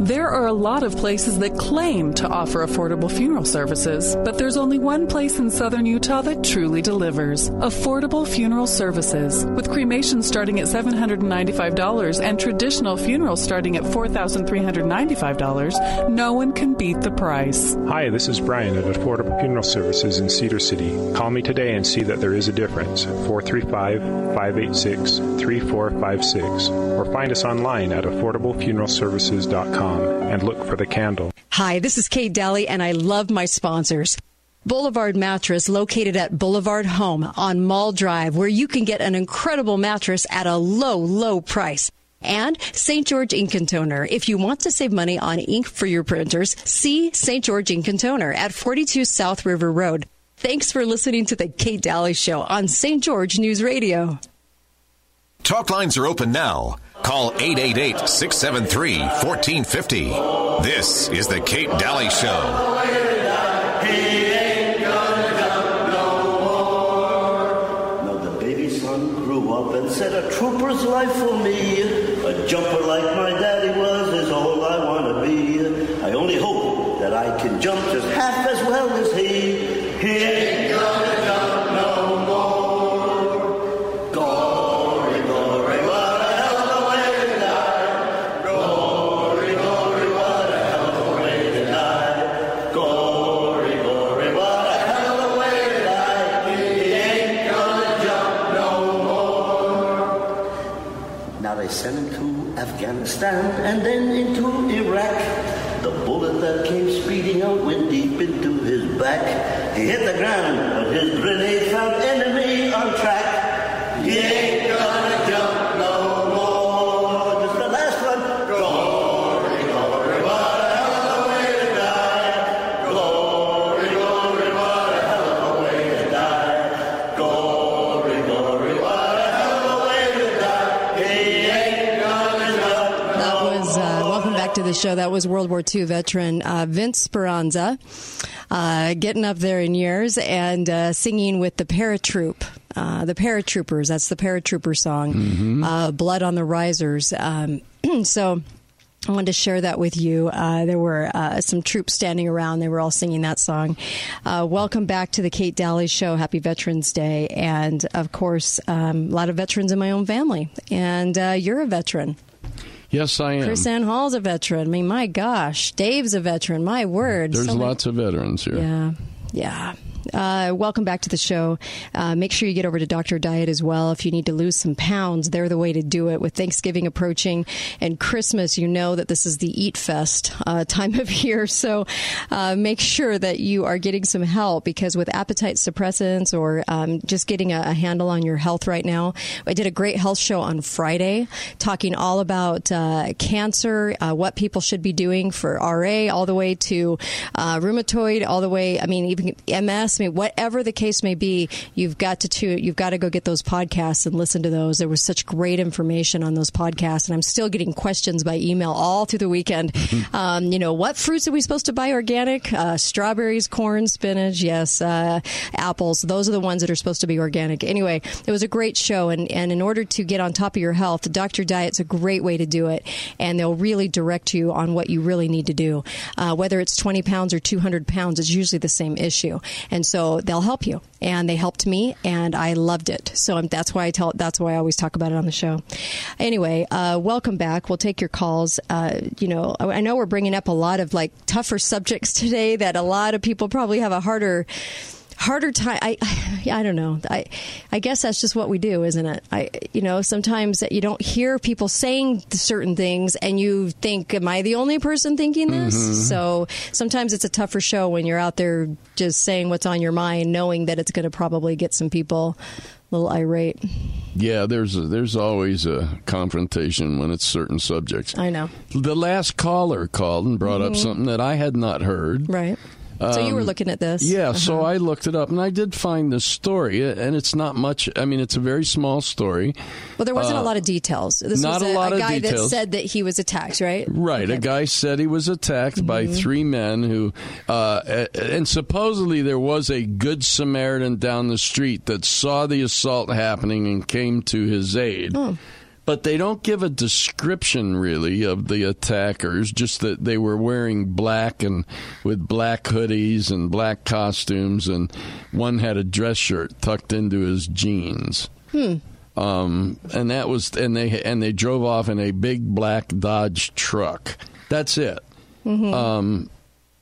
There are a lot of places that claim to offer affordable funeral services, but there's only one place in southern Utah that truly delivers Affordable Funeral Services. With cremation starting at $795 and traditional funerals starting at $4,395, no one can beat the price. Hi, this is Brian at Affordable Funeral Services in Cedar City. Call me today and see that there is a difference. 435 586 3456. Or find us online at affordablefuneralservices.com and look for the candle. Hi, this is Kate Dalley, and I love my sponsors. Boulevard Mattress, located at Boulevard Home on Mall Drive, where you can get an incredible mattress at a low, low price. And St. George Ink and Toner. If you want to save money on ink for your printers, see St. George Ink and Toner at 42 South River Road. Thanks for listening to the Kate Dalley Show on St. George News Radio. Talk lines are open now. Call 888 673 1450. This is The Kate Dalley Show. Now the baby son grew up and said, A trooper's life for me. A jumper like my daddy was is all I want to be. I only hope that I can jump just half as He hit the ground, but his grenade found enemy on track. He ain't gonna jump no more. Just the last one. Glory, glory, what a hell of a way to die. Glory, glory, what a hell of a way to die. Glory, glory, what a hell of a way to die. He ain't gonna jump That was, uh, welcome back to the show. That was World War II veteran uh, Vince Speranza uh, getting up there in years and uh, singing with the paratroop. Uh, the paratroopers, that's the paratrooper song, uh, Blood on the Risers. Um, [clears throat] so I wanted to share that with you. Uh, there were uh, some troops standing around. They were all singing that song. Uh, welcome back to the Kate Dalley Show. Happy Veterans Day. And of course, um, a lot of veterans in my own family. And uh, you're a veteran. Yes, I am. Chris Ann Hall's a veteran. I mean, my gosh. Dave's a veteran. My word. There's So many- lots of veterans here. Yeah. Yeah. Uh, welcome back to the show. Uh, make sure you get over to Dr. Diet as well if you need to lose some pounds. They're the way to do it. With Thanksgiving approaching and Christmas, you know that this is the eat fest uh, time of year. [laughs] So uh, make sure that you are getting some help because with appetite suppressants or um, just getting a, a, handle on your health right now, I did a great health show on Friday talking all about uh, cancer, uh, what people should be doing for RA, all the way to rheumatoid, all the way. I mean, even MS. Mean, whatever the case may be, you've got to, to you've got to go get those podcasts and listen to those. There was such great information on those podcasts, and I'm still getting questions by email all through the weekend. Mm-hmm. [laughs] Um, you know, what fruits are we supposed to buy organic? Uh, strawberries, corn, spinach, yes, uh, apples. Those are the ones that are supposed to be organic. Anyway, it was a great show, and, and in order to get on top of your health, Doctor Diet's a great way to do it, and they'll really direct you on what you really need to do. Uh, whether it's 20 pounds or 200 pounds, it's usually the same issue, and so they'll help you. And they helped me, and I loved it. So that's why I tell. That's why I always talk about it on the show. Anyway, uh, welcome back. We'll take your calls. Uh, you know, I know we're bringing up a lot of like tougher [laughs] subjects today that a lot of people probably have a harder harder time. I, [laughs] I don't know. I, I guess that's just what we do, isn't it? I, you know, sometimes that you don't hear people saying certain things, and you think, "Am I the only person thinking this?" Mm-hmm. So sometimes it's a tougher show when you're out there just saying what's on your mind, knowing that it's going to probably get some people a little irate. Yeah, there's a, there's always a confrontation when it's certain subjects. I know. The last caller called and brought mm-hmm. up something that I had not heard. Right. So you were um, looking at this? Yeah, uh-huh. so I looked it up and I did find this story, and it's not much. I mean, it's a very small story. Well, there wasn't uh, a lot of details. This not was a, a lot a of guy details. that said that he was attacked, right? Right. Okay. A guy said he was attacked mm-hmm. by three men who, uh, and supposedly there was a good Samaritan down the street that saw the assault happening and came to his aid. Oh but they don't give a description really of the attackers just that they were wearing black and with black hoodies and black costumes and one had a dress shirt tucked into his jeans hmm. um, and that was and they and they drove off in a big black dodge truck that's it mm-hmm. um,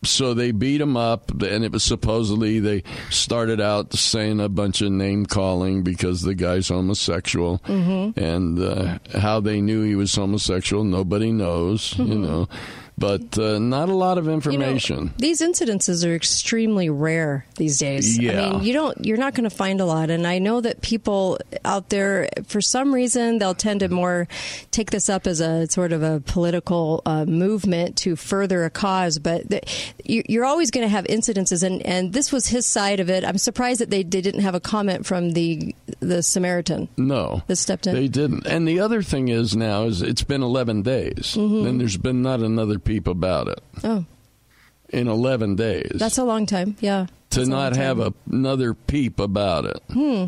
so they beat him up, and it was supposedly they started out saying a bunch of name calling because the guy's homosexual, mm-hmm. and uh, how they knew he was homosexual, nobody knows, mm-hmm. you know but uh, not a lot of information. You know, these incidences are extremely rare these days. Yeah. I mean, you don't, you're not going to find a lot, and I know that people out there, for some reason, they'll tend to more take this up as a sort of a political uh, movement to further a cause. But the, you, are always going to have incidences, and, and this was his side of it. I'm surprised that they, they didn't have a comment from the the Samaritan. No, that stepped in. They didn't. And the other thing is now is it's been 11 days, mm-hmm. and there's been not another peep about it. Oh. In 11 days. That's a long time, yeah. To not have a, another peep about it. Hmm.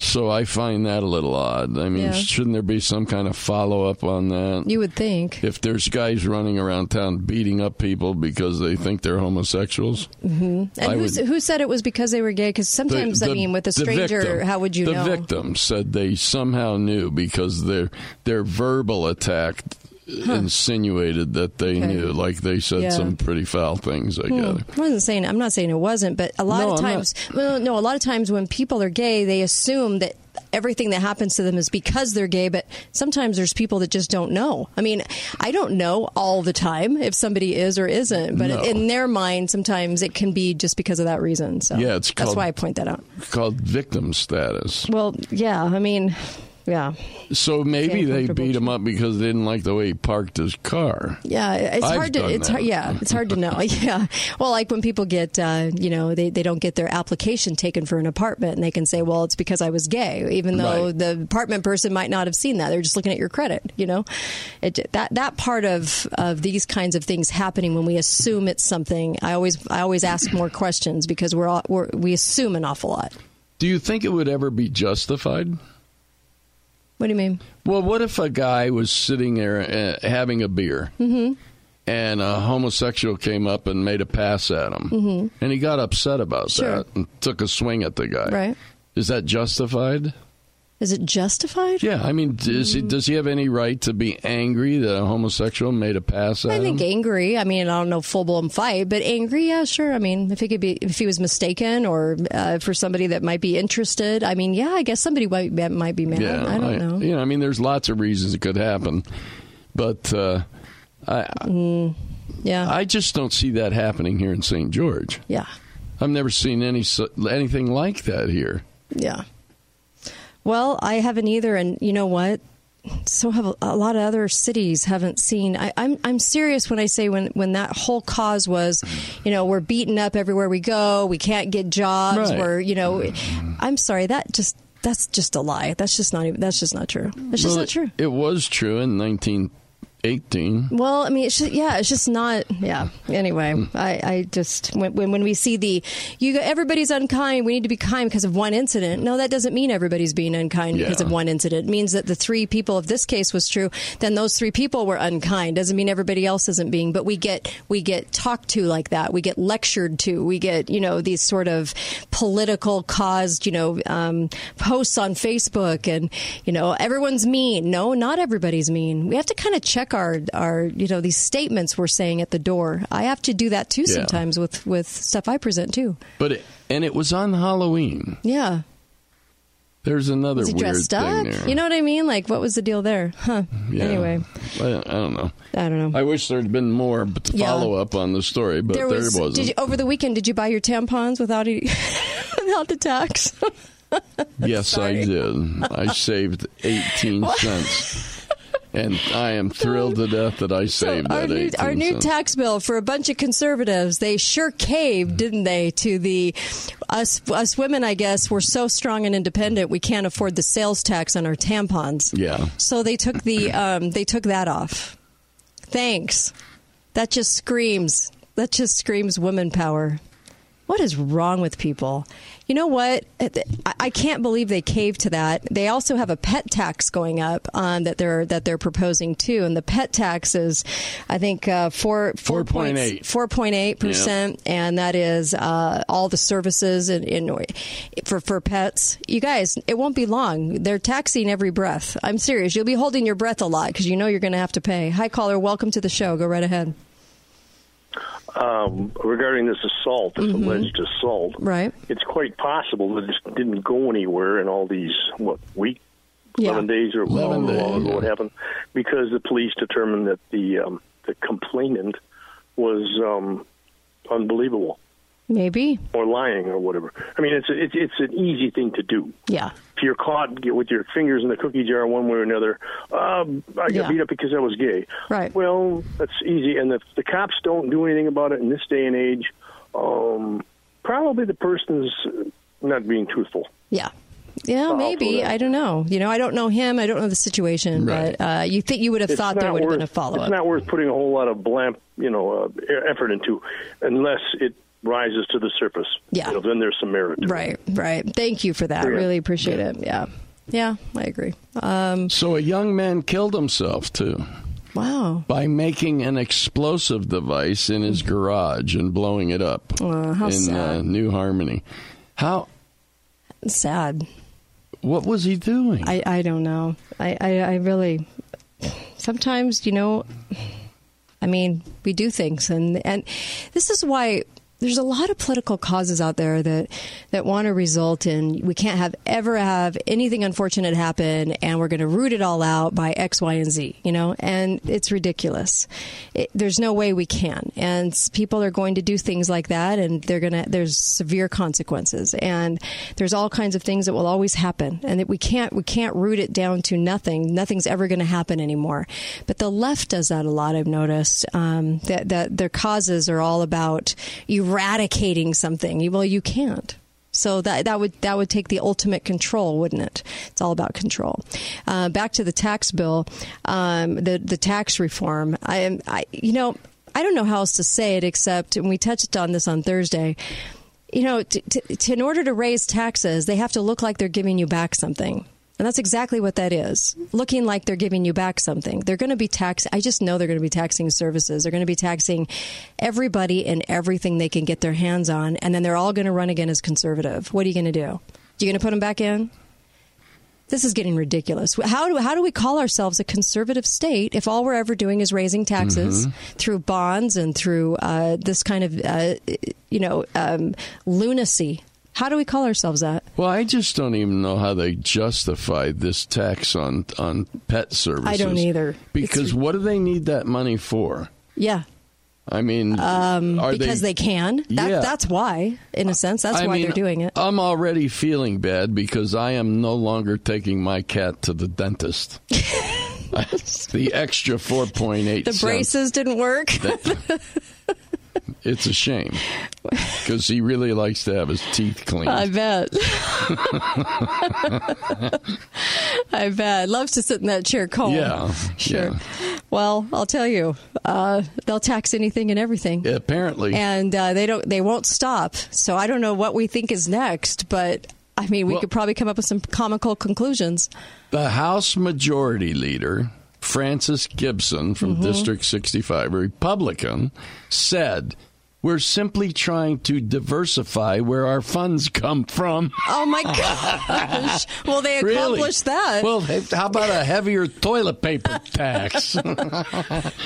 So I find that a little odd. I mean, yeah. shouldn't there be some kind of follow up on that? You would think. If there's guys running around town beating up people because they think they're homosexuals. Mm-hmm. And would, who said it was because they were gay? Because sometimes, the, the, I mean, with a stranger, victim, how would you the know? The victim said they somehow knew because their their verbal attack Huh. insinuated that they okay. knew, like they said yeah. some pretty foul things. I hmm. I wasn't saying. I'm not saying it wasn't, but a lot no, of times, well, no, a lot of times when people are gay, they assume that everything that happens to them is because they're gay, but sometimes there's people that just don't know. I mean, I don't know all the time if somebody is or isn't, but no. in their mind, sometimes it can be just because of that reason. So yeah, it's that's why I point that out. Called victim status. Well, yeah, I mean, yeah. So maybe they beat him up because they didn't like the way he parked his car. Yeah, it's I've hard to it's hard, yeah, it's hard to know. [laughs] yeah. Well, like when people get uh, you know, they, they don't get their application taken for an apartment and they can say, "Well, it's because I was gay," even though right. the apartment person might not have seen that. They're just looking at your credit, you know. It, that that part of of these kinds of things happening when we assume it's something, I always I always ask more questions because we're, all, we're we assume an awful lot. Do you think it would ever be justified? What do you mean? Well, what if a guy was sitting there uh, having a beer mm-hmm. and a homosexual came up and made a pass at him mm-hmm. and he got upset about sure. that and took a swing at the guy? Right. Is that justified? Is it justified? Yeah, I mean, does he does he have any right to be angry that a homosexual made a pass at I him? think angry. I mean, I don't know full blown fight, but angry, yeah, sure. I mean, if he could be, if he was mistaken, or uh, for somebody that might be interested, I mean, yeah, I guess somebody might might be mad. yeah, I don't know. You know, I mean, there's lots of reasons it could happen, but uh, I Mm, yeah, I just don't see that happening here in St. George. Yeah. I've never seen any anything like that here. yeah. Well, I haven't either, and you know what? So have a, a lot of other cities haven't seen. I, I'm I'm serious when I say when when that whole cause was, you know, we're beaten up everywhere we go. We can't get jobs. Right. We're you know, mm-hmm. I'm sorry. That just that's just a lie. That's just not even. That's just not true. It's just Well, not true. It was true in 1918. Well, I mean, it's just, yeah, it's just not. Yeah. Anyway, I, I just when, when when we see the you everybody's unkind, we need to be kind because of one incident. No, that doesn't mean everybody's being unkind because Yeah. of one incident. It means that the three people, if this case was true, then those three people were unkind. Doesn't mean everybody else isn't being. But we get we get talked to like that. We get lectured to. We get you know these sort of political caused you know um, posts on Facebook and you know everyone's mean. No, not everybody's mean. We have to kind of check our our you know these statements we're saying at the door. I have to do that too Yeah. sometimes with with stuff I present too. But it, and it was on Halloween. Yeah. There's another Was he weird dressed thing up? there. You know what I mean? Like, what was the deal there? Huh. Yeah. Anyway, I, I don't know. I don't know. I wish there'd been more but to Yeah. follow up on the story, but there, was. wasn't. Did you, over the weekend, did you buy your tampons without a, [laughs] without the tax? [laughs] yes, I did. I saved 18 cents. [laughs] And I am thrilled to death that I saved our that new, our new tax bill for a bunch of conservatives, they sure caved, didn't they? To the us us women, I guess, we're so strong and independent, we can't afford the sales tax on our tampons. yeah. So they took the [clears throat] um, they took that off. Thanks. That just screams. That just screams women power. What is wrong with people? You know what? I- can't believe they caved to that. They also have a pet tax going up um, that they're that they're proposing too, and the pet tax is, I think, uh, four four point 4.8. four point eight percent, and that is uh, all the services in, in for for pets. You guys, it won't be long. They're taxing every breath. I'm serious. You'll be holding your breath a lot because you know you're going to have to pay. Hi, caller. Welcome to the show. Go right ahead. Um, regarding this assault, this alleged assault. Right. It's quite possible that it didn't go anywhere in all these what week, Yeah. eleven days or 11 however long ago yeah. what happened, because the police determined that the um, the complainant was um, unbelievable Maybe. or lying or whatever. I mean, it's a, it's it's an easy thing to do. Yeah. If you're caught get- with your fingers in the cookie jar one way or another, um, I got Yeah. beat up because I was gay. Right. Well, that's easy, and if the cops don't do anything about it in this day and age, um, probably the person's not being truthful. Yeah. Yeah, maybe. I don't know. You know, I don't know him. I don't know the situation, but uh, you think you would have It's thought there not would have been a follow up. It's not worth putting a whole lot of blamp, you know, uh, effort into, unless it rises to the surface. Yeah. You know, then there's some merit. to it. Right, right. Thank you for that. Yeah. Really appreciate it. Yeah. Yeah, I agree. Um, So a young man killed himself too. Wow. By making an explosive device in his garage and blowing it up Uh, how in sad. Uh, New Harmony. How sad. What was he doing? I, I don't know. I, I, I really sometimes, you know, I mean, we do things, and and this is why there's a lot of political causes out there that that want to result in we can't have ever have anything unfortunate happen, and we're going to root it all out by X, Y, and Z. You know, and it's ridiculous. It, there's no way we can, and people are going to do things like that, and they're gonna there's severe consequences, and there's all kinds of things that will always happen, and that we can't we can't root it down to nothing. Nothing's ever going to happen anymore. But the left does that a lot. I've noticed um, that that their causes are all about eradicating something. Well, you can't. So that that would that would take the ultimate control, wouldn't it? It's all about control. Uh, back to the tax bill, um, the the tax reform. I am, I you know, I don't know how else to say it except, and we touched on this on Thursday. You know, t- t- in order to raise taxes, they have to look like they're giving you back something. And that's exactly what that is. Looking like they're giving you back something. They're going to be tax. I just know they're going to be taxing services. They're going to be taxing everybody and everything they can get their hands on. And then they're all going to run again as conservative. What are you going to do? You going to put them back in? This is getting ridiculous. How do how do we call ourselves a conservative state if all we're ever doing is raising taxes Mhm. through bonds and through uh, this kind of uh, you know um, lunacy? How do we call ourselves that? Well, I just don't even know how they justify this tax on on pet services. I don't either. Because what do they need that money for? Yeah, I mean, um, because they, can. That, Yeah. That's why, in a sense, that's I why mean, they're doing it. I'm already feeling bad because I am no longer taking my cat to the dentist. [laughs] [laughs] the extra 4.8 The cents. braces didn't work. [laughs] It's a shame because he really likes to have his teeth cleaned. I bet. [laughs] I bet. Loves to sit in that chair cold. Yeah, Sure. yeah. Well, I'll tell you, uh, they'll tax anything and everything. Apparently. And uh, they don't. They won't stop. So I don't know what we think is next, but I mean, we Well- could probably come up with some comical conclusions. The House Majority Leader, Francis Gibson from Mhm. District 65, a Republican, said, We're simply trying to diversify where our funds come from. Oh my gosh! [laughs] well, they Really? accomplished that. Well, how about a heavier toilet paper tax? [laughs]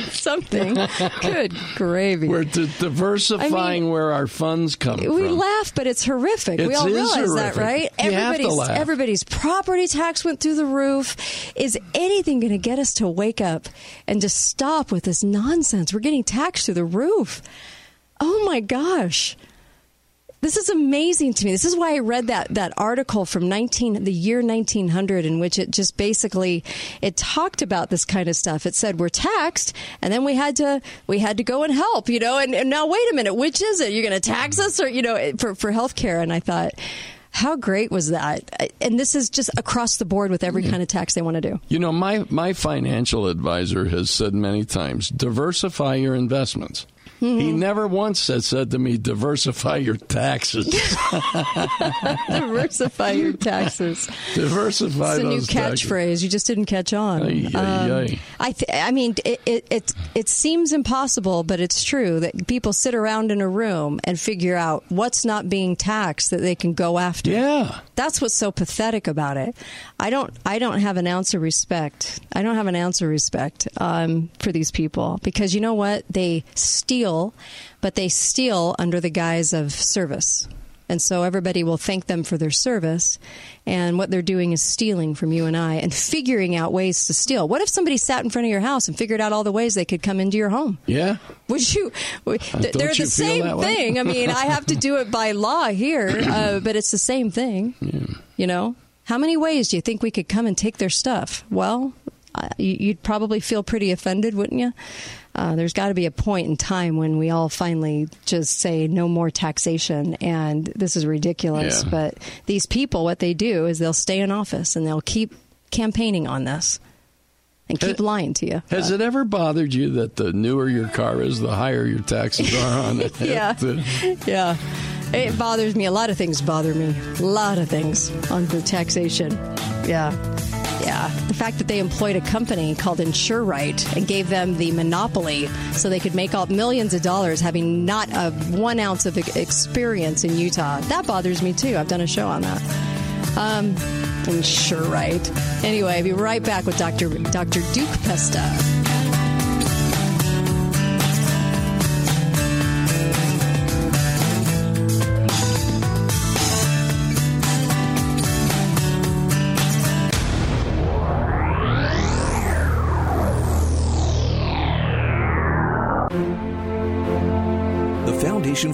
[laughs] something. Good gravy. We're di- diversifying where our funds come We from. We laugh, but it's horrific. we all realize that, right? You everybody's everybody's property tax went through the roof. Is anything going to get us to wake up and just stop with this nonsense? We're getting taxed through the roof. Oh my gosh. This is amazing to me. This is why I read that, that article from 19, the year 1900 in which it just basically, it talked about this kind of stuff. It said we're taxed and then we had to, we had to go and help, you know, and, and now wait a minute, which is it? You're going to tax us or, you know, for, for healthcare. And I thought, how great was that? And this is just across the board with every mm-hmm. kind of tax they want to do. You know, my, my financial advisor has said many times diversify your investments. He never once has said to me, diversify your taxes. [laughs] Diversify your taxes. diversify your taxes. It's a new taxes. catchphrase. You just didn't catch on. Ay, ay, ay. I, th- I mean, it, it, it, it seems impossible, but it's true that people sit around in a room and figure out what's not being taxed that they can go after. Yeah. That's what's so pathetic about it. I don't, I don't have an ounce of respect. I don't have an ounce of respect um, for these people because you know what? They steal, but they steal under the guise of service. And so everybody will thank them for their service. And what they're doing is stealing from you and I and figuring out ways to steal. What if somebody sat in front of your house and figured out all the ways they could come into your home? Yeah. Would you? would- Uh, They're you the same thing. I mean, I have to do it by law here, uh, [clears throat] but it's the same thing. You know, how many ways do you think we could come and take their stuff? Well, uh, you'd probably feel pretty offended, wouldn't you? Uh, there's got to be a point in time when we all finally just say no more taxation, and this is ridiculous. Yeah. But these people, what they do is they'll stay in office and they'll keep campaigning on this and keep lying to you. Has it ever bothered you that the newer your car is, the higher your taxes are on it? [laughs] Yeah. yeah. It bothers me. A lot of things bother me. A lot of things on the taxation. Yeah. Yeah. The fact that they employed a company called InsureRight and gave them the monopoly so they could make out millions of dollars having not a one ounce of experience in Utah. That bothers me too. I've done a show on that. Um, InsureRight. Anyway, I'll be right back with Dr. Dr. Duke Pesta.